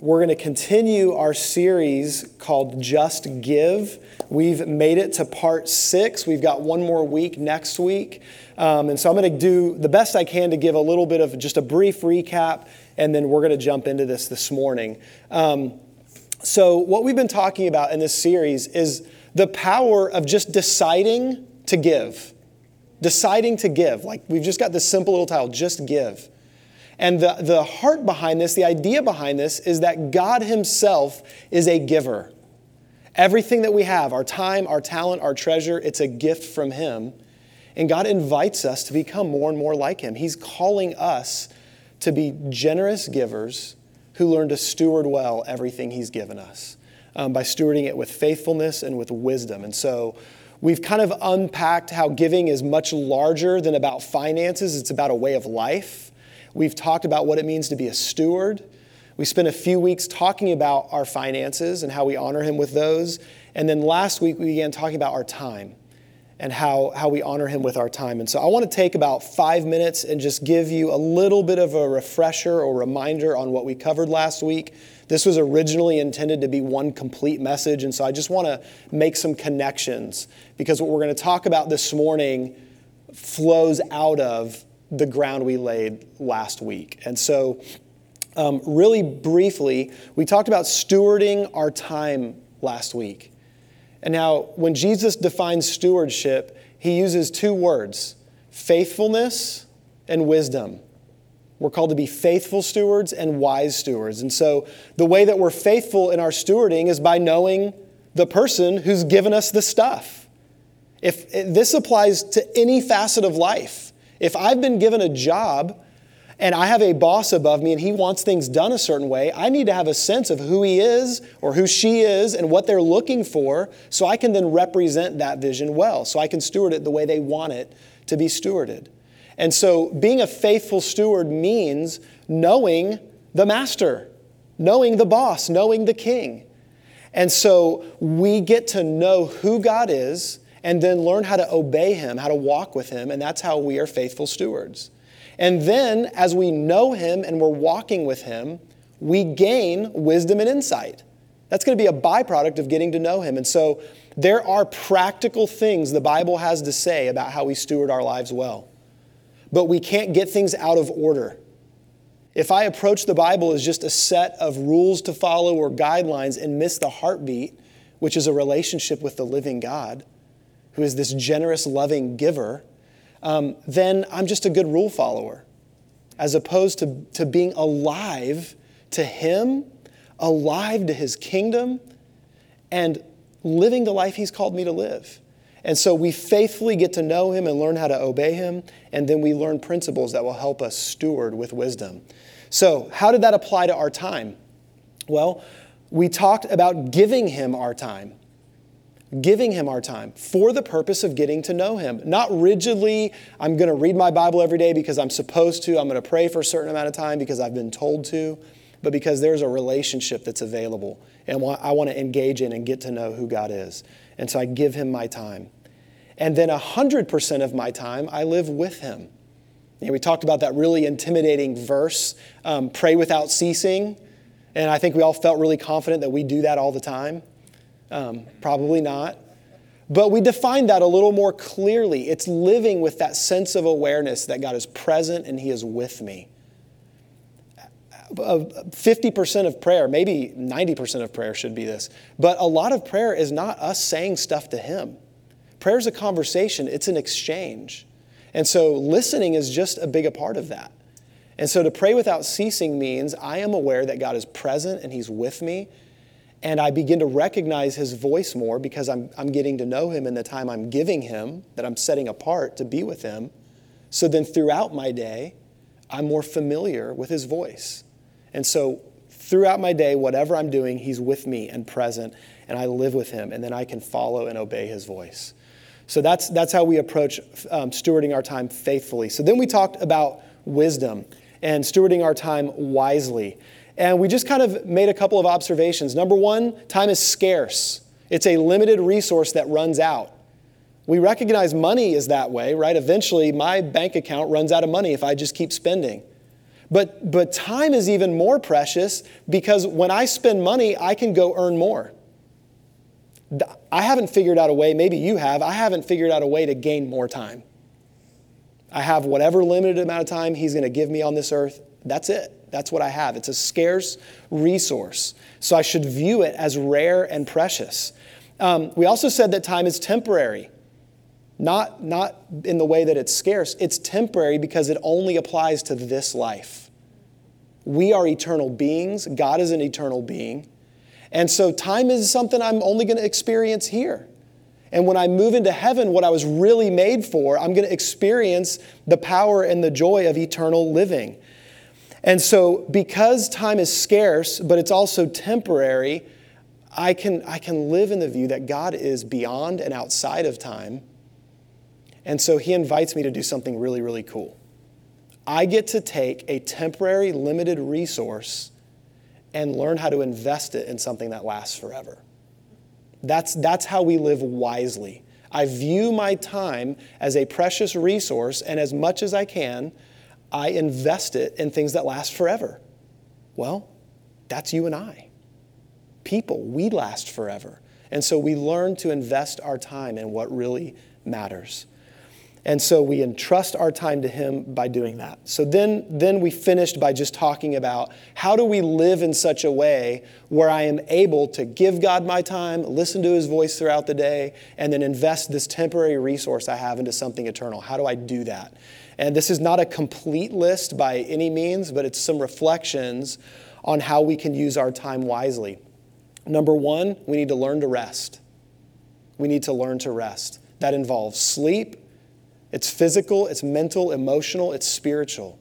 we're going to continue our series called Just Give. We've made it to part six. We've got one more week next week. Um, and so I'm going to do the best I can to give a little bit of just a brief recap, and then we're going to jump into this this morning. Um, so, what we've been talking about in this series is the power of just deciding to give. Deciding to give. Like we've just got this simple little title, just give. And the, the heart behind this, the idea behind this, is that God Himself is a giver. Everything that we have, our time, our talent, our treasure, it's a gift from Him. And God invites us to become more and more like Him. He's calling us to be generous givers who learn to steward well everything He's given us um, by stewarding it with faithfulness and with wisdom. And so, We've kind of unpacked how giving is much larger than about finances. It's about a way of life. We've talked about what it means to be a steward. We spent a few weeks talking about our finances and how we honor Him with those. And then last week, we began talking about our time and how, how we honor Him with our time. And so I want to take about five minutes and just give you a little bit of a refresher or reminder on what we covered last week. This was originally intended to be one complete message, and so I just want to make some connections because what we're going to talk about this morning flows out of the ground we laid last week. And so, um, really briefly, we talked about stewarding our time last week. And now, when Jesus defines stewardship, he uses two words faithfulness and wisdom. We're called to be faithful stewards and wise stewards. And so, the way that we're faithful in our stewarding is by knowing the person who's given us the stuff. If, if this applies to any facet of life, if I've been given a job and I have a boss above me and he wants things done a certain way, I need to have a sense of who he is or who she is and what they're looking for so I can then represent that vision well, so I can steward it the way they want it to be stewarded. And so being a faithful steward means knowing the master, knowing the boss, knowing the king. And so we get to know who God is and then learn how to obey Him, how to walk with Him, and that's how we are faithful stewards. And then, as we know Him and we're walking with Him, we gain wisdom and insight. That's going to be a byproduct of getting to know Him. And so, there are practical things the Bible has to say about how we steward our lives well. But we can't get things out of order. If I approach the Bible as just a set of rules to follow or guidelines and miss the heartbeat, which is a relationship with the living God, who is this generous, loving giver, um, then I'm just a good rule follower, as opposed to, to being alive to Him, alive to His kingdom, and living the life He's called me to live. And so we faithfully get to know Him and learn how to obey Him, and then we learn principles that will help us steward with wisdom. So, how did that apply to our time? Well, we talked about giving Him our time giving him our time for the purpose of getting to know him. Not rigidly, I'm going to read my Bible every day because I'm supposed to, I'm going to pray for a certain amount of time because I've been told to, but because there's a relationship that's available and I want to engage in and get to know who God is. And so I give him my time. And then 100% of my time, I live with him. And we talked about that really intimidating verse, um, pray without ceasing. And I think we all felt really confident that we do that all the time. Um, probably not. But we define that a little more clearly. It's living with that sense of awareness that God is present and He is with me. 50% of prayer, maybe 90% of prayer should be this, but a lot of prayer is not us saying stuff to Him. Prayer is a conversation, it's an exchange. And so listening is just a big a part of that. And so to pray without ceasing means I am aware that God is present and He's with me and I begin to recognize his voice more because I'm, I'm getting to know him in the time I'm giving him, that I'm setting apart to be with him. So then throughout my day, I'm more familiar with his voice. And so throughout my day, whatever I'm doing, he's with me and present, and I live with him, and then I can follow and obey his voice. So that's, that's how we approach um, stewarding our time faithfully. So then we talked about wisdom and stewarding our time wisely. And we just kind of made a couple of observations. Number one, time is scarce, it's a limited resource that runs out. We recognize money is that way, right? Eventually, my bank account runs out of money if I just keep spending. But, but time is even more precious because when I spend money, I can go earn more. I haven't figured out a way, maybe you have, I haven't figured out a way to gain more time. I have whatever limited amount of time He's going to give me on this earth. That's it. That's what I have. It's a scarce resource. So I should view it as rare and precious. Um, we also said that time is temporary. Not, not in the way that it's scarce, it's temporary because it only applies to this life. We are eternal beings, God is an eternal being. And so time is something I'm only going to experience here. And when I move into heaven, what I was really made for, I'm going to experience the power and the joy of eternal living. And so, because time is scarce, but it's also temporary, I can, I can live in the view that God is beyond and outside of time. And so, He invites me to do something really, really cool. I get to take a temporary, limited resource and learn how to invest it in something that lasts forever. That's, that's how we live wisely. I view my time as a precious resource, and as much as I can, I invest it in things that last forever. Well, that's you and I. People, we last forever. And so we learn to invest our time in what really matters. And so we entrust our time to Him by doing that. So then, then we finished by just talking about how do we live in such a way where I am able to give God my time, listen to His voice throughout the day, and then invest this temporary resource I have into something eternal. How do I do that? And this is not a complete list by any means, but it's some reflections on how we can use our time wisely. Number one, we need to learn to rest. We need to learn to rest. That involves sleep, it's physical, it's mental, emotional, it's spiritual.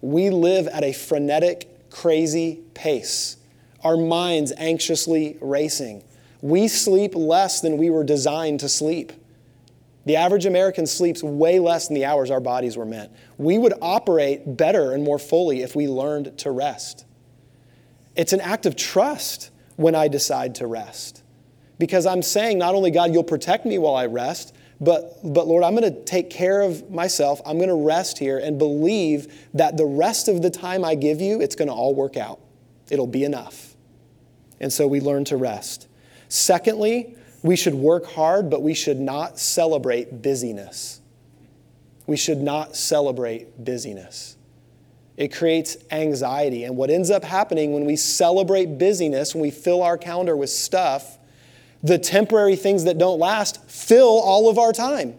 We live at a frenetic, crazy pace, our minds anxiously racing. We sleep less than we were designed to sleep. The average American sleeps way less than the hours our bodies were meant. We would operate better and more fully if we learned to rest. It's an act of trust when I decide to rest. Because I'm saying, not only, God, you'll protect me while I rest, but, but Lord, I'm going to take care of myself. I'm going to rest here and believe that the rest of the time I give you, it's going to all work out. It'll be enough. And so we learn to rest. Secondly, we should work hard, but we should not celebrate busyness. We should not celebrate busyness. It creates anxiety. And what ends up happening when we celebrate busyness, when we fill our calendar with stuff, the temporary things that don't last fill all of our time.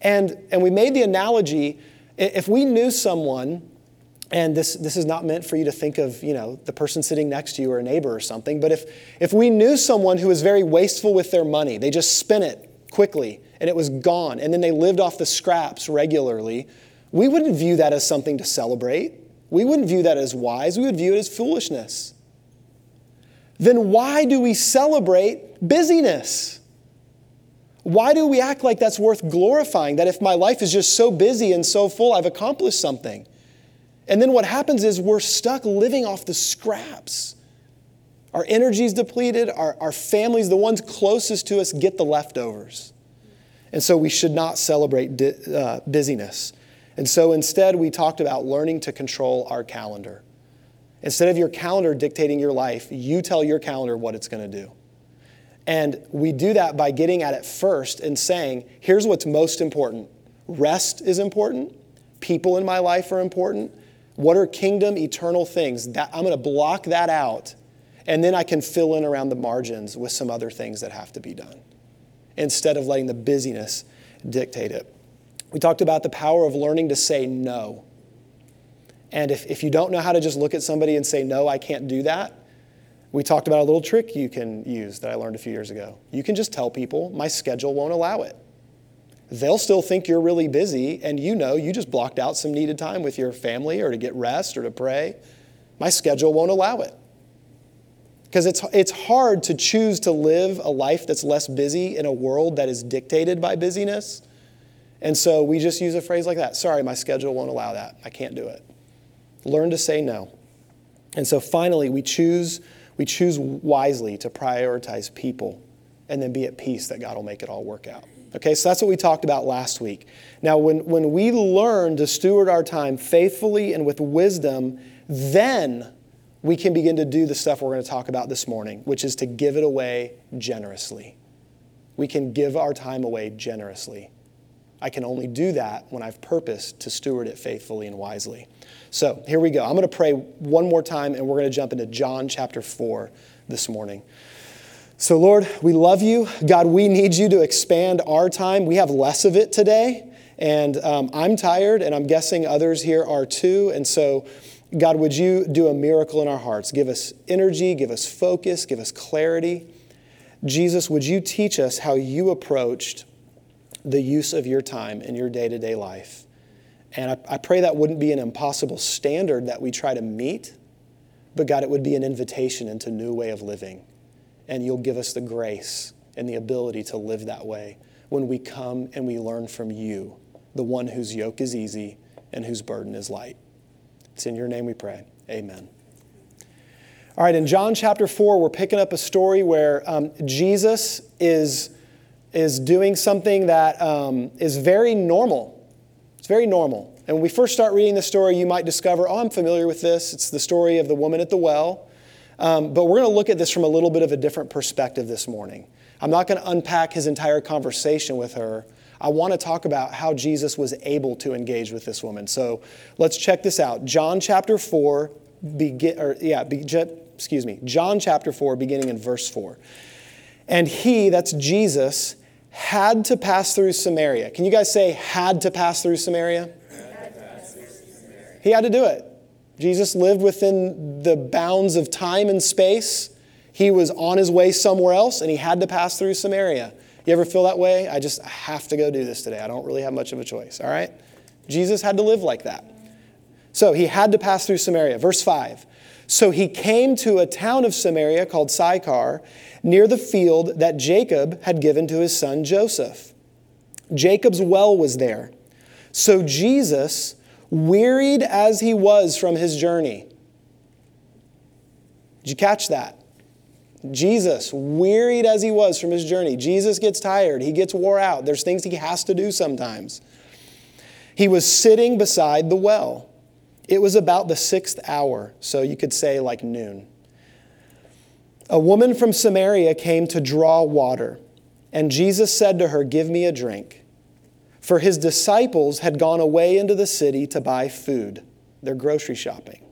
And, and we made the analogy if we knew someone and this, this is not meant for you to think of, you know, the person sitting next to you or a neighbor or something, but if, if we knew someone who was very wasteful with their money, they just spent it quickly and it was gone, and then they lived off the scraps regularly, we wouldn't view that as something to celebrate. We wouldn't view that as wise. We would view it as foolishness. Then why do we celebrate busyness? Why do we act like that's worth glorifying? That if my life is just so busy and so full, I've accomplished something. And then what happens is we're stuck living off the scraps. Our energy's depleted, our, our families, the ones closest to us, get the leftovers. And so we should not celebrate di- uh, busyness. And so instead, we talked about learning to control our calendar. Instead of your calendar dictating your life, you tell your calendar what it's going to do. And we do that by getting at it first and saying, here's what's most important rest is important, people in my life are important, what are kingdom eternal things? That, I'm going to block that out, and then I can fill in around the margins with some other things that have to be done instead of letting the busyness dictate it. We talked about the power of learning to say no. And if, if you don't know how to just look at somebody and say, no, I can't do that, we talked about a little trick you can use that I learned a few years ago. You can just tell people, my schedule won't allow it they'll still think you're really busy, and you know you just blocked out some needed time with your family or to get rest or to pray. My schedule won't allow it. Because it's, it's hard to choose to live a life that's less busy in a world that is dictated by busyness. And so we just use a phrase like that Sorry, my schedule won't allow that. I can't do it. Learn to say no. And so finally, we choose, we choose wisely to prioritize people and then be at peace that God will make it all work out. Okay, so that's what we talked about last week. Now, when, when we learn to steward our time faithfully and with wisdom, then we can begin to do the stuff we're going to talk about this morning, which is to give it away generously. We can give our time away generously. I can only do that when I've purposed to steward it faithfully and wisely. So here we go. I'm going to pray one more time, and we're going to jump into John chapter 4 this morning. So, Lord, we love you. God, we need you to expand our time. We have less of it today, and um, I'm tired, and I'm guessing others here are too. And so, God, would you do a miracle in our hearts? Give us energy, give us focus, give us clarity. Jesus, would you teach us how you approached the use of your time in your day to day life? And I, I, pray that wouldn't be an impossible standard that we try to meet, but God, it would be an invitation into a new way of living. And you'll give us the grace and the ability to live that way when we come and we learn from you, the one whose yoke is easy and whose burden is light. It's in your name we pray. Amen. All right, in John chapter 4, we're picking up a story where um, Jesus is, is doing something that um, is very normal it's very normal. And when we first start reading the story, you might discover, oh, I'm familiar with this. It's the story of the woman at the well. Um, but we're going to look at this from a little bit of a different perspective this morning. I'm not going to unpack his entire conversation with her. I want to talk about how Jesus was able to engage with this woman. So let's check this out. John chapter 4, begin, or yeah, be, excuse me, John chapter 4, beginning in verse 4. And he, that's Jesus, had to pass through Samaria. Can you guys say, had to pass through Samaria? He had to do it. Jesus lived within the bounds of time and space. He was on his way somewhere else and he had to pass through Samaria. You ever feel that way? I just have to go do this today. I don't really have much of a choice, all right? Jesus had to live like that. So he had to pass through Samaria. Verse 5. So he came to a town of Samaria called Sychar, near the field that Jacob had given to his son Joseph. Jacob's well was there. So Jesus, wearied as he was from his journey, did you catch that? Jesus, wearied as he was from his journey, Jesus gets tired, he gets wore out. There's things he has to do sometimes. He was sitting beside the well. It was about the sixth hour, so you could say like noon. A woman from Samaria came to draw water, and Jesus said to her, Give me a drink. For his disciples had gone away into the city to buy food. They're grocery shopping.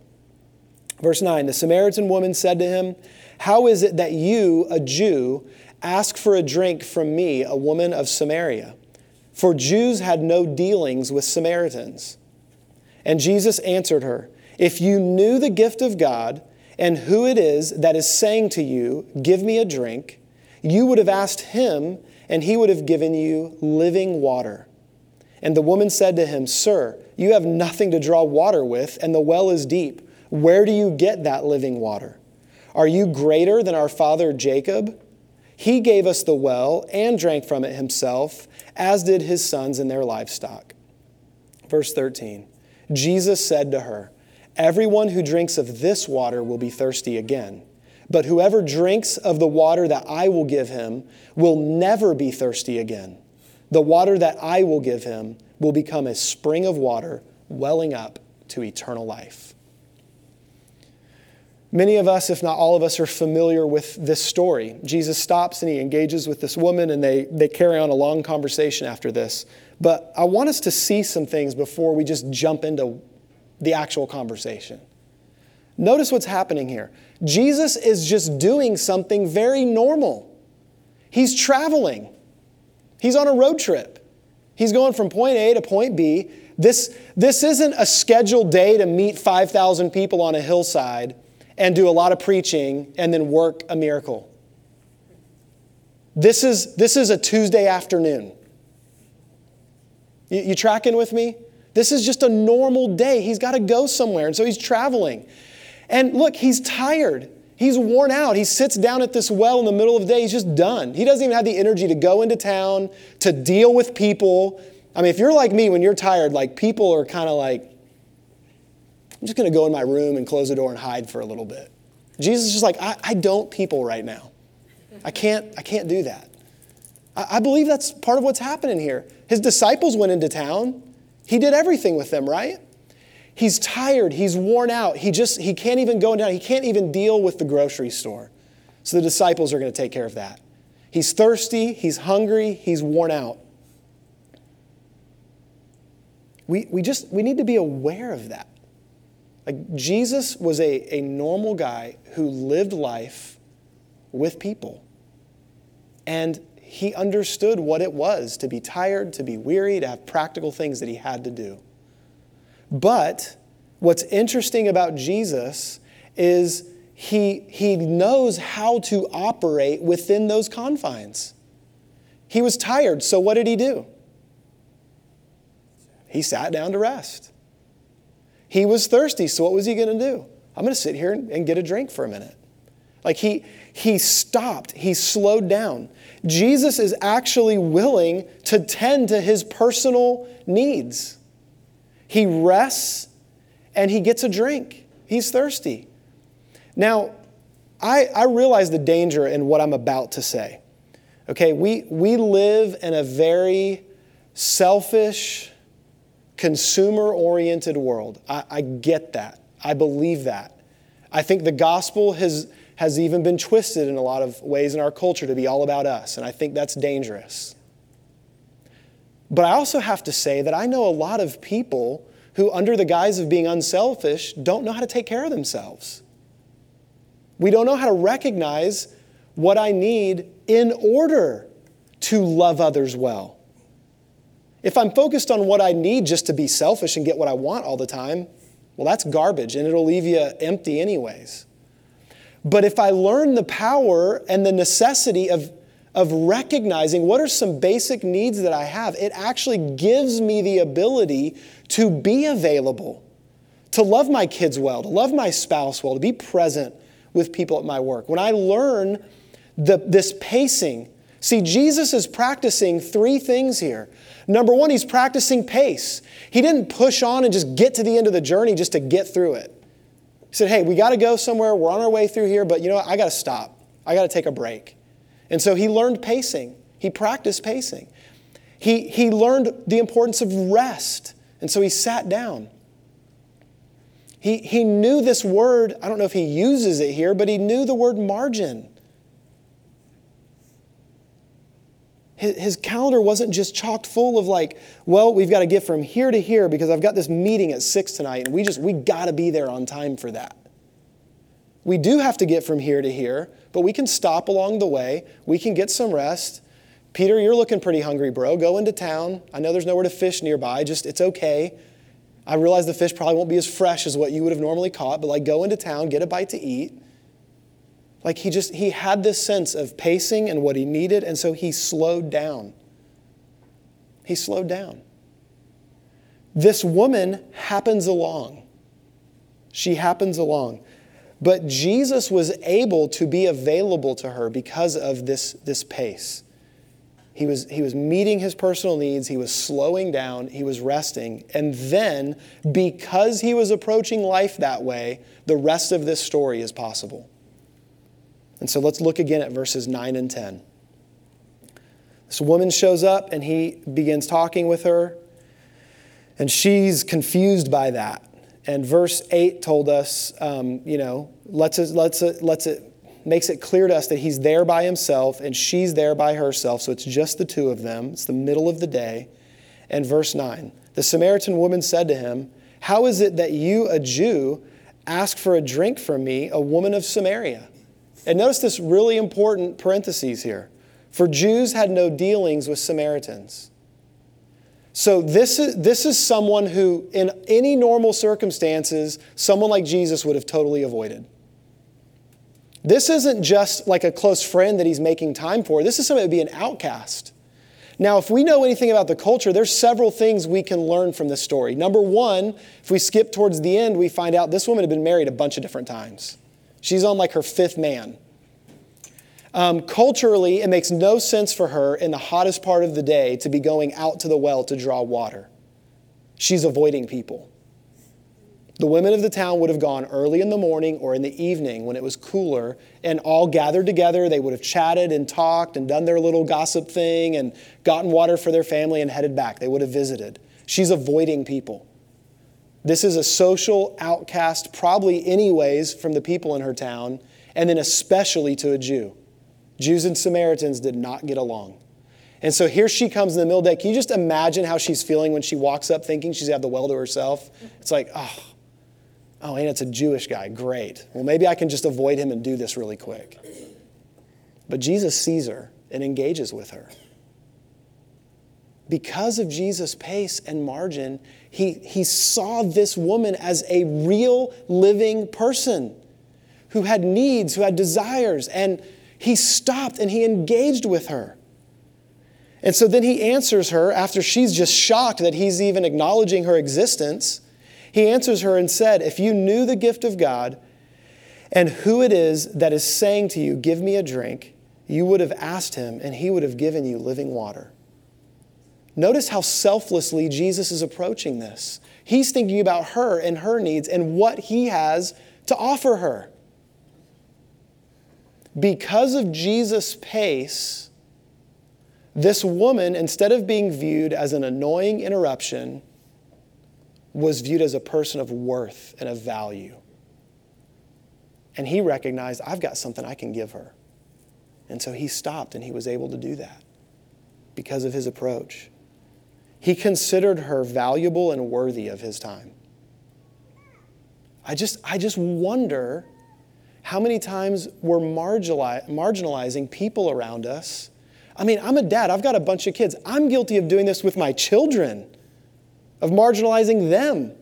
Verse 9 The Samaritan woman said to him, How is it that you, a Jew, ask for a drink from me, a woman of Samaria? For Jews had no dealings with Samaritans. And Jesus answered her, If you knew the gift of God and who it is that is saying to you, Give me a drink, you would have asked him, and he would have given you living water. And the woman said to him, Sir, you have nothing to draw water with, and the well is deep. Where do you get that living water? Are you greater than our father Jacob? He gave us the well and drank from it himself, as did his sons and their livestock. Verse 13. Jesus said to her, Everyone who drinks of this water will be thirsty again. But whoever drinks of the water that I will give him will never be thirsty again. The water that I will give him will become a spring of water welling up to eternal life. Many of us, if not all of us, are familiar with this story. Jesus stops and he engages with this woman, and they, they carry on a long conversation after this. But I want us to see some things before we just jump into the actual conversation. Notice what's happening here. Jesus is just doing something very normal. He's traveling, he's on a road trip. He's going from point A to point B. This, this isn't a scheduled day to meet 5,000 people on a hillside and do a lot of preaching and then work a miracle. This is, this is a Tuesday afternoon. You, you tracking with me? This is just a normal day. He's got to go somewhere, and so he's traveling. And look, he's tired. He's worn out. He sits down at this well in the middle of the day. He's just done. He doesn't even have the energy to go into town, to deal with people. I mean, if you're like me, when you're tired, like people are kind of like, I'm just going to go in my room and close the door and hide for a little bit. Jesus is just like, I, I don't people right now. I can't, I can't do that. I, I believe that's part of what's happening here. His disciples went into town, he did everything with them, right? He's tired, he's worn out, he just he can't even go down, he can't even deal with the grocery store. So the disciples are going to take care of that. He's thirsty, he's hungry, he's worn out. We, we just we need to be aware of that. Like Jesus was a, a normal guy who lived life with people. And he understood what it was to be tired, to be weary, to have practical things that he had to do. But what's interesting about Jesus is he, he knows how to operate within those confines. He was tired, so what did he do? He sat down to rest. He was thirsty, so what was he going to do? I'm going to sit here and get a drink for a minute. Like he, he stopped, he slowed down. Jesus is actually willing to tend to his personal needs. He rests and he gets a drink. He's thirsty. Now, I, I realize the danger in what I'm about to say. Okay, we, we live in a very selfish, consumer oriented world. I, I get that. I believe that. I think the gospel has, has even been twisted in a lot of ways in our culture to be all about us, and I think that's dangerous. But I also have to say that I know a lot of people who, under the guise of being unselfish, don't know how to take care of themselves. We don't know how to recognize what I need in order to love others well. If I'm focused on what I need just to be selfish and get what I want all the time, well, that's garbage and it'll leave you empty, anyways. But if I learn the power and the necessity of, of recognizing what are some basic needs that I have, it actually gives me the ability to be available, to love my kids well, to love my spouse well, to be present with people at my work. When I learn the, this pacing, see, Jesus is practicing three things here. Number one, he's practicing pace. He didn't push on and just get to the end of the journey just to get through it. He said, Hey, we got to go somewhere. We're on our way through here, but you know what? I got to stop. I got to take a break. And so he learned pacing. He practiced pacing. He, he learned the importance of rest. And so he sat down. He, he knew this word, I don't know if he uses it here, but he knew the word margin. His, calendar wasn't just chocked full of like, well, we've got to get from here to here because I've got this meeting at six tonight, and we just we got to be there on time for that. We do have to get from here to here, but we can stop along the way. We can get some rest. Peter, you're looking pretty hungry, bro. Go into town. I know there's nowhere to fish nearby. Just it's okay. I realize the fish probably won't be as fresh as what you would have normally caught, but like go into town, get a bite to eat. Like he just, he had this sense of pacing and what he needed, and so he slowed down. He slowed down. This woman happens along. She happens along. But Jesus was able to be available to her because of this, this pace. He was, he was meeting his personal needs, he was slowing down, he was resting. And then, because he was approaching life that way, the rest of this story is possible. And so let's look again at verses 9 and 10. This woman shows up and he begins talking with her, and she's confused by that. And verse 8 told us, um, you know, lets it, makes it clear to us that he's there by himself and she's there by herself. So it's just the two of them. It's the middle of the day. And verse 9 the Samaritan woman said to him, How is it that you, a Jew, ask for a drink from me, a woman of Samaria? And notice this really important parenthesis here. For Jews had no dealings with Samaritans. So this is, this is someone who, in any normal circumstances, someone like Jesus would have totally avoided. This isn't just like a close friend that he's making time for. This is somebody that would be an outcast. Now, if we know anything about the culture, there's several things we can learn from this story. Number one, if we skip towards the end, we find out this woman had been married a bunch of different times. She's on like her fifth man. Um, culturally, it makes no sense for her in the hottest part of the day to be going out to the well to draw water. She's avoiding people. The women of the town would have gone early in the morning or in the evening when it was cooler and all gathered together. They would have chatted and talked and done their little gossip thing and gotten water for their family and headed back. They would have visited. She's avoiding people. This is a social outcast, probably, anyways, from the people in her town, and then especially to a Jew. Jews and Samaritans did not get along. And so here she comes in the middle of the day. Can you just imagine how she's feeling when she walks up thinking she's got the well to herself? It's like, oh, Oh, and it's a Jewish guy. Great. Well, maybe I can just avoid him and do this really quick. But Jesus sees her and engages with her. Because of Jesus' pace and margin, he, he saw this woman as a real living person who had needs, who had desires, and he stopped and he engaged with her. And so then he answers her after she's just shocked that he's even acknowledging her existence. He answers her and said, If you knew the gift of God and who it is that is saying to you, Give me a drink, you would have asked him, and he would have given you living water. Notice how selflessly Jesus is approaching this. He's thinking about her and her needs and what he has to offer her. Because of Jesus' pace, this woman, instead of being viewed as an annoying interruption, was viewed as a person of worth and of value. And he recognized, I've got something I can give her. And so he stopped and he was able to do that because of his approach. He considered her valuable and worthy of his time. I just, I just wonder how many times we're marginalizing people around us. I mean, I'm a dad, I've got a bunch of kids. I'm guilty of doing this with my children of marginalizing them,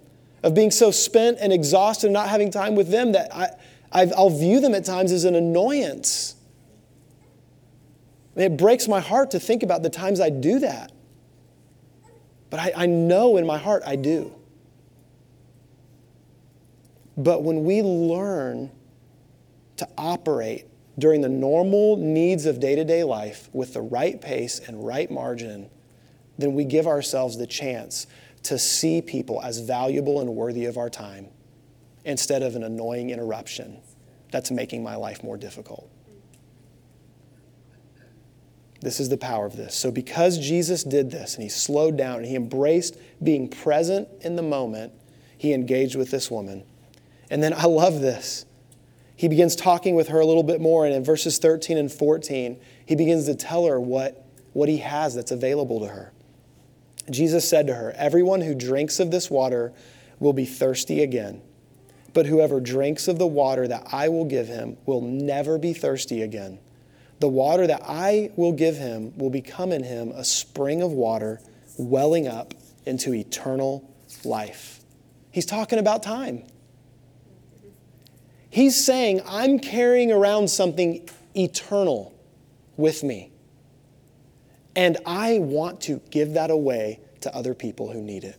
of being so spent and exhausted and not having time with them that I, i will view them at times as an annoyance. it breaks my heart to think about the times I do that. But I, I know in my heart I do. But when we learn to operate during the normal needs of day to day life with the right pace and right margin, then we give ourselves the chance to see people as valuable and worthy of our time instead of an annoying interruption that's making my life more difficult. This is the power of this. So, because Jesus did this and he slowed down and he embraced being present in the moment, he engaged with this woman. And then I love this. He begins talking with her a little bit more, and in verses 13 and 14, he begins to tell her what, what he has that's available to her. Jesus said to her, Everyone who drinks of this water will be thirsty again. But whoever drinks of the water that I will give him will never be thirsty again. The water that I will give him will become in him a spring of water welling up into eternal life. He's talking about time. He's saying, I'm carrying around something eternal with me. And I want to give that away to other people who need it.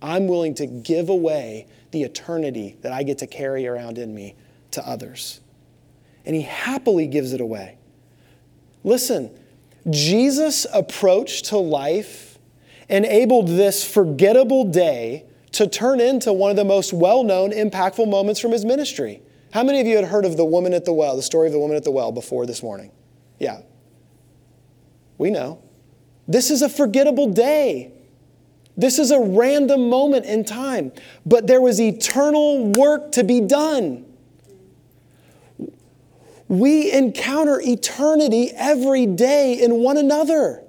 I'm willing to give away the eternity that I get to carry around in me to others. And he happily gives it away. Listen, Jesus' approach to life enabled this forgettable day to turn into one of the most well known, impactful moments from his ministry. How many of you had heard of the woman at the well, the story of the woman at the well before this morning? Yeah, we know. This is a forgettable day. This is a random moment in time, but there was eternal work to be done. We encounter eternity every day in one another.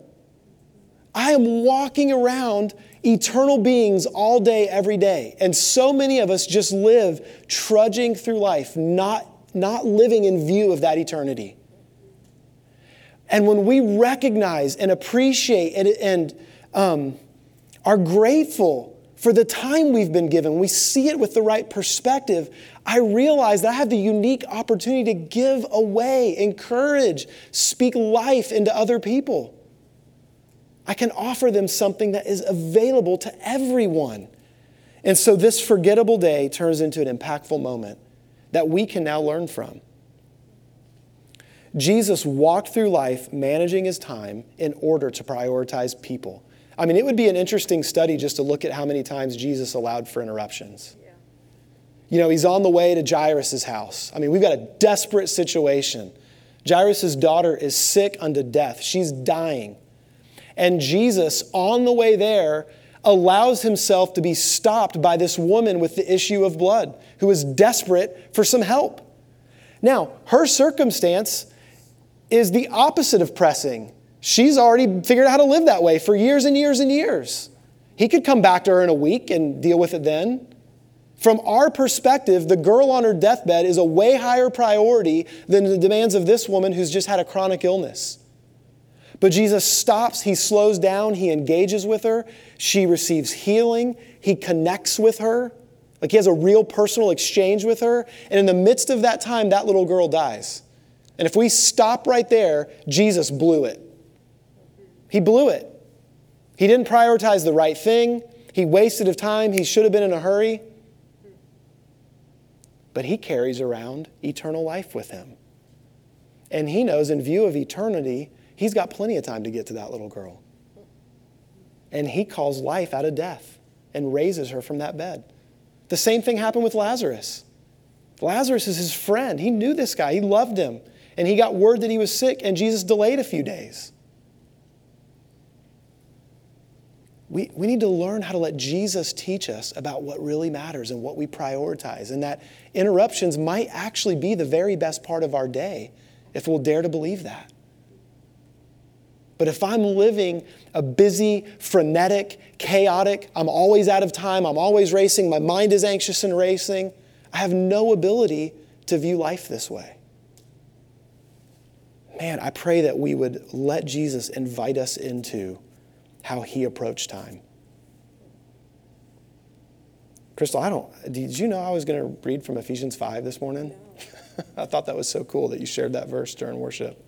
I am walking around eternal beings all day, every day. And so many of us just live trudging through life, not, not living in view of that eternity. And when we recognize and appreciate and, and um, are grateful for the time we've been given, we see it with the right perspective, I realize that I have the unique opportunity to give away, encourage, speak life into other people. I can offer them something that is available to everyone. And so this forgettable day turns into an impactful moment that we can now learn from. Jesus walked through life managing his time in order to prioritize people. I mean, it would be an interesting study just to look at how many times Jesus allowed for interruptions. You know, he's on the way to Jairus' house. I mean, we've got a desperate situation. Jairus' daughter is sick unto death, she's dying. And Jesus, on the way there, allows himself to be stopped by this woman with the issue of blood who is desperate for some help. Now, her circumstance is the opposite of pressing. She's already figured out how to live that way for years and years and years. He could come back to her in a week and deal with it then. From our perspective, the girl on her deathbed is a way higher priority than the demands of this woman who's just had a chronic illness. But Jesus stops, he slows down, he engages with her, she receives healing, he connects with her, like he has a real personal exchange with her. And in the midst of that time, that little girl dies. And if we stop right there, Jesus blew it. He blew it. He didn't prioritize the right thing. He wasted of time. He should have been in a hurry. But he carries around eternal life with him. And he knows, in view of eternity, he's got plenty of time to get to that little girl. And he calls life out of death and raises her from that bed. The same thing happened with Lazarus. Lazarus is his friend. He knew this guy, he loved him. And he got word that he was sick, and Jesus delayed a few days. We, we need to learn how to let Jesus teach us about what really matters and what we prioritize, and that interruptions might actually be the very best part of our day if we'll dare to believe that. But if I'm living a busy, frenetic, chaotic, I'm always out of time, I'm always racing, my mind is anxious and racing, I have no ability to view life this way. Man, I pray that we would let Jesus invite us into how he approached time. Crystal, I don't, did you know I was going to read from Ephesians 5 this morning? No. I thought that was so cool that you shared that verse during worship.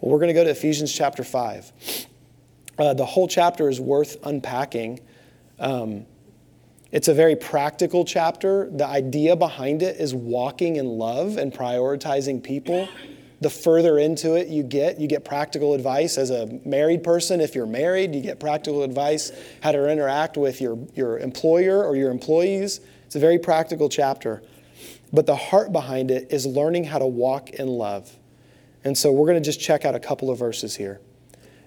Well, we're going to go to Ephesians chapter 5. Uh, the whole chapter is worth unpacking. Um, it's a very practical chapter. The idea behind it is walking in love and prioritizing people. The further into it you get, you get practical advice as a married person. If you're married, you get practical advice how to interact with your, your employer or your employees. It's a very practical chapter. But the heart behind it is learning how to walk in love. And so we're going to just check out a couple of verses here.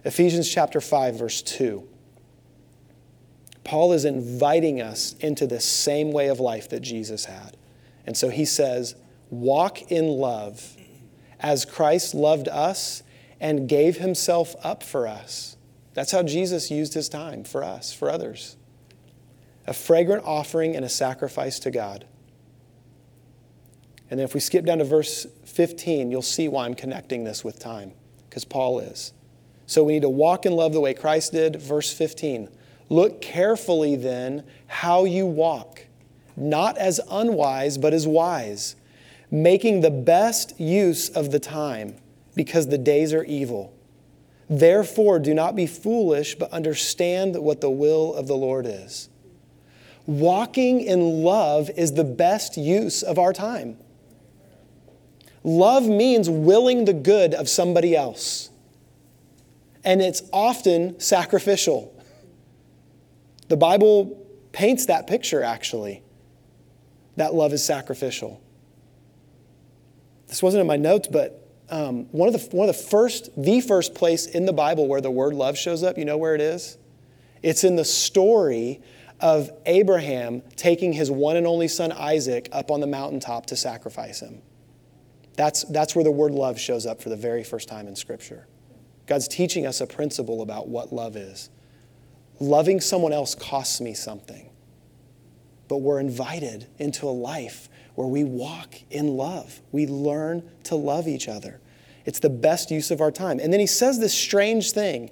Ephesians chapter 5, verse 2. Paul is inviting us into the same way of life that Jesus had. And so he says, Walk in love as Christ loved us and gave himself up for us. That's how Jesus used his time for us, for others. A fragrant offering and a sacrifice to God. And then if we skip down to verse 15, you'll see why I'm connecting this with time, because Paul is. So we need to walk in love the way Christ did. Verse 15. Look carefully then how you walk, not as unwise, but as wise, making the best use of the time, because the days are evil. Therefore, do not be foolish, but understand what the will of the Lord is. Walking in love is the best use of our time. Love means willing the good of somebody else. And it's often sacrificial. The Bible paints that picture, actually. That love is sacrificial. This wasn't in my notes, but um, one, of the, one of the first, the first place in the Bible where the word love shows up, you know where it is? It's in the story of Abraham taking his one and only son Isaac up on the mountaintop to sacrifice him. That's, that's where the word love shows up for the very first time in Scripture. God's teaching us a principle about what love is. Loving someone else costs me something, but we're invited into a life where we walk in love. We learn to love each other. It's the best use of our time. And then he says this strange thing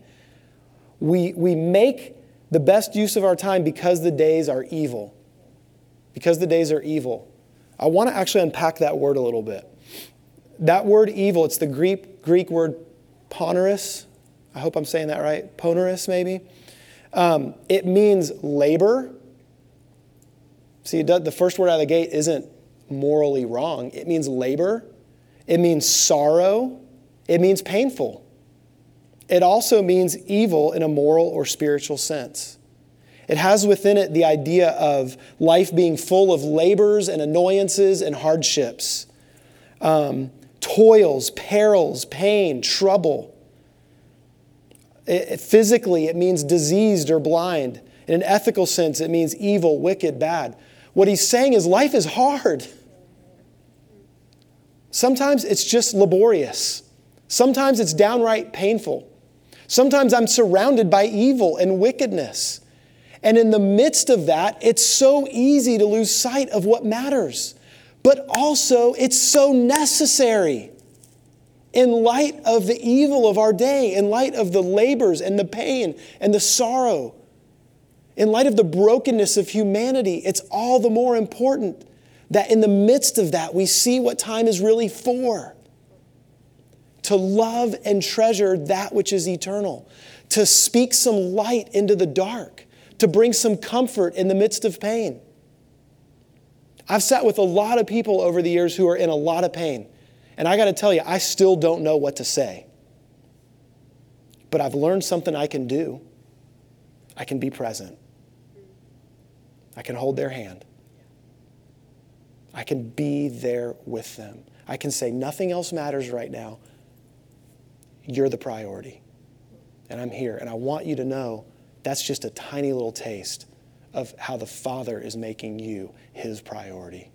we, we make the best use of our time because the days are evil. Because the days are evil. I want to actually unpack that word a little bit. That word evil, it's the Greek, Greek word poneros. I hope I'm saying that right. Poneros, maybe. Um, it means labor. See, the first word out of the gate isn't morally wrong. It means labor. It means sorrow. It means painful. It also means evil in a moral or spiritual sense. It has within it the idea of life being full of labors and annoyances and hardships, um, toils, perils, pain, trouble. It, physically, it means diseased or blind. In an ethical sense, it means evil, wicked, bad. What he's saying is life is hard. Sometimes it's just laborious. Sometimes it's downright painful. Sometimes I'm surrounded by evil and wickedness. And in the midst of that, it's so easy to lose sight of what matters. But also, it's so necessary in light of the evil of our day, in light of the labors and the pain and the sorrow, in light of the brokenness of humanity. It's all the more important that in the midst of that, we see what time is really for. To love and treasure that which is eternal, to speak some light into the dark, to bring some comfort in the midst of pain. I've sat with a lot of people over the years who are in a lot of pain. And I got to tell you, I still don't know what to say. But I've learned something I can do. I can be present, I can hold their hand. I can be there with them. I can say, nothing else matters right now. You're the priority. And I'm here. And I want you to know that's just a tiny little taste of how the Father is making you his priority.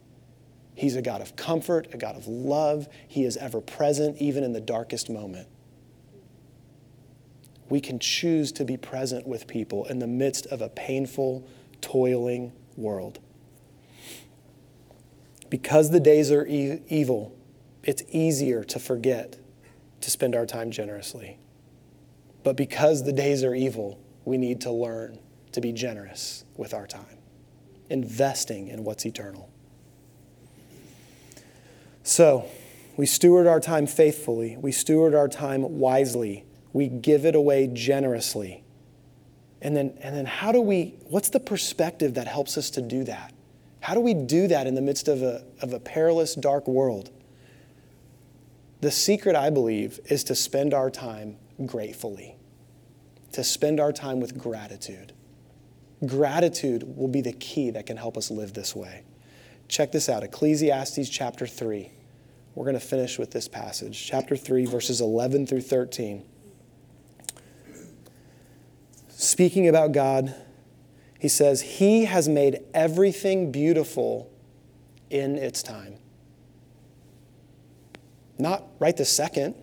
He's a God of comfort, a God of love. He is ever present, even in the darkest moment. We can choose to be present with people in the midst of a painful, toiling world. Because the days are e- evil, it's easier to forget to spend our time generously. But because the days are evil, we need to learn to be generous with our time, investing in what's eternal. So, we steward our time faithfully, we steward our time wisely, we give it away generously. And then, and then how do we, what's the perspective that helps us to do that? How do we do that in the midst of a, of a perilous, dark world? The secret, I believe, is to spend our time gratefully, to spend our time with gratitude. Gratitude will be the key that can help us live this way. Check this out Ecclesiastes chapter 3. We're going to finish with this passage, chapter 3, verses 11 through 13. Speaking about God he says, He has made everything beautiful in its time. Not right this second,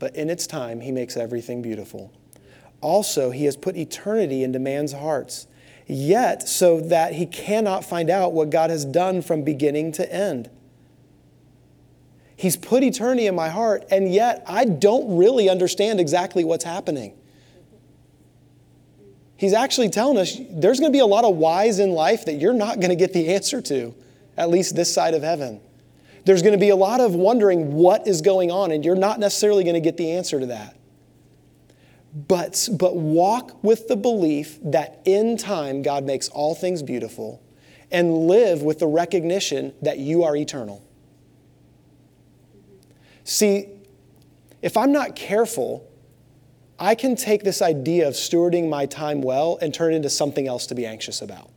but in its time, He makes everything beautiful. Also, He has put eternity into man's hearts, yet so that he cannot find out what God has done from beginning to end. He's put eternity in my heart, and yet I don't really understand exactly what's happening. He's actually telling us there's going to be a lot of whys in life that you're not going to get the answer to, at least this side of heaven. There's going to be a lot of wondering what is going on, and you're not necessarily going to get the answer to that. But, but walk with the belief that in time God makes all things beautiful and live with the recognition that you are eternal. See, if I'm not careful, I can take this idea of stewarding my time well and turn it into something else to be anxious about.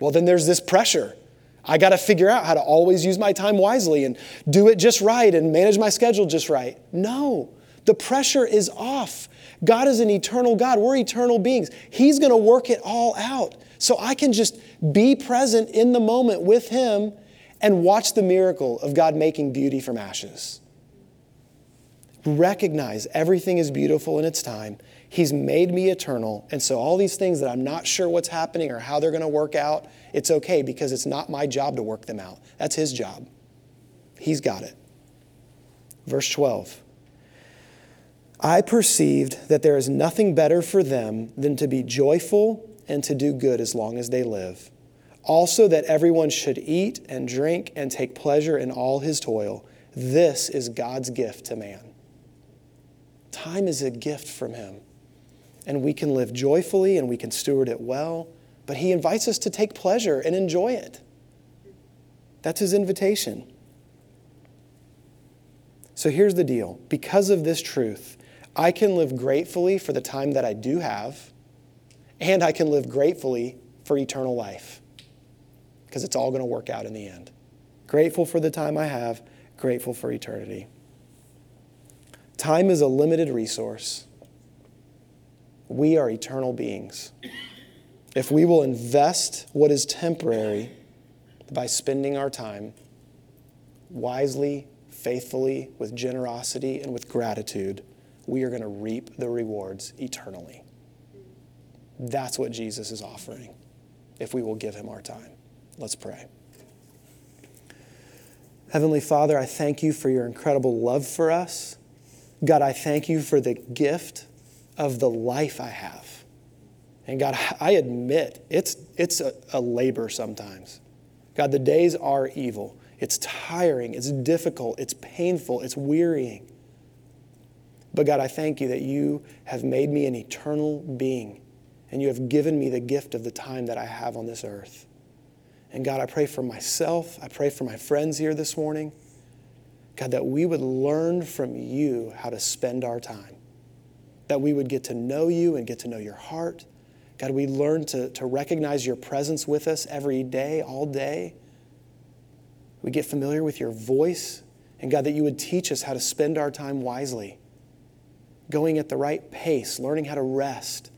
Well, then there's this pressure. I got to figure out how to always use my time wisely and do it just right and manage my schedule just right. No, the pressure is off. God is an eternal God. We're eternal beings. He's going to work it all out. So I can just be present in the moment with Him and watch the miracle of God making beauty from ashes recognize everything is beautiful in its time. He's made me eternal. And so, all these things that I'm not sure what's happening or how they're going to work out, it's okay because it's not my job to work them out. That's His job. He's got it. Verse 12 I perceived that there is nothing better for them than to be joyful and to do good as long as they live. Also, that everyone should eat and drink and take pleasure in all his toil. This is God's gift to man. Time is a gift from Him. And we can live joyfully and we can steward it well, but He invites us to take pleasure and enjoy it. That's His invitation. So here's the deal because of this truth, I can live gratefully for the time that I do have, and I can live gratefully for eternal life because it's all going to work out in the end. Grateful for the time I have, grateful for eternity. Time is a limited resource. We are eternal beings. If we will invest what is temporary by spending our time wisely, faithfully, with generosity, and with gratitude, we are going to reap the rewards eternally. That's what Jesus is offering if we will give him our time. Let's pray. Heavenly Father, I thank you for your incredible love for us. God, I thank you for the gift of the life I have. And God, I admit it's, it's a, a labor sometimes. God, the days are evil. It's tiring, it's difficult, it's painful, it's wearying. But God, I thank you that you have made me an eternal being and you have given me the gift of the time that I have on this earth. And God, I pray for myself, I pray for my friends here this morning. God, that we would learn from you how to spend our time, that we would get to know you and get to know your heart. God, we learn to, to recognize your presence with us every day, all day. We get familiar with your voice. And God, that you would teach us how to spend our time wisely, going at the right pace, learning how to rest.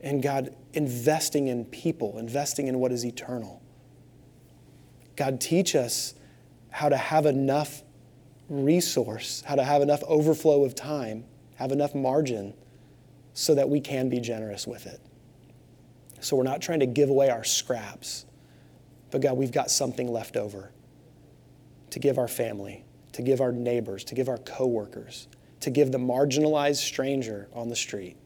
And God, investing in people, investing in what is eternal. God, teach us how to have enough resource, how to have enough overflow of time, have enough margin so that we can be generous with it. So we're not trying to give away our scraps, but God, we've got something left over to give our family, to give our neighbors, to give our coworkers, to give the marginalized stranger on the street.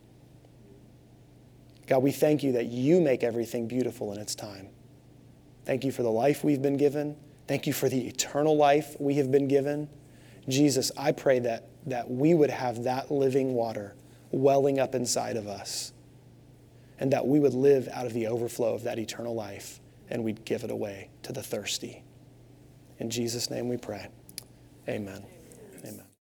God, we thank you that you make everything beautiful in its time. Thank you for the life we've been given. Thank you for the eternal life we have been given. Jesus, I pray that, that we would have that living water welling up inside of us and that we would live out of the overflow of that eternal life and we'd give it away to the thirsty. In Jesus' name we pray. Amen. Amen.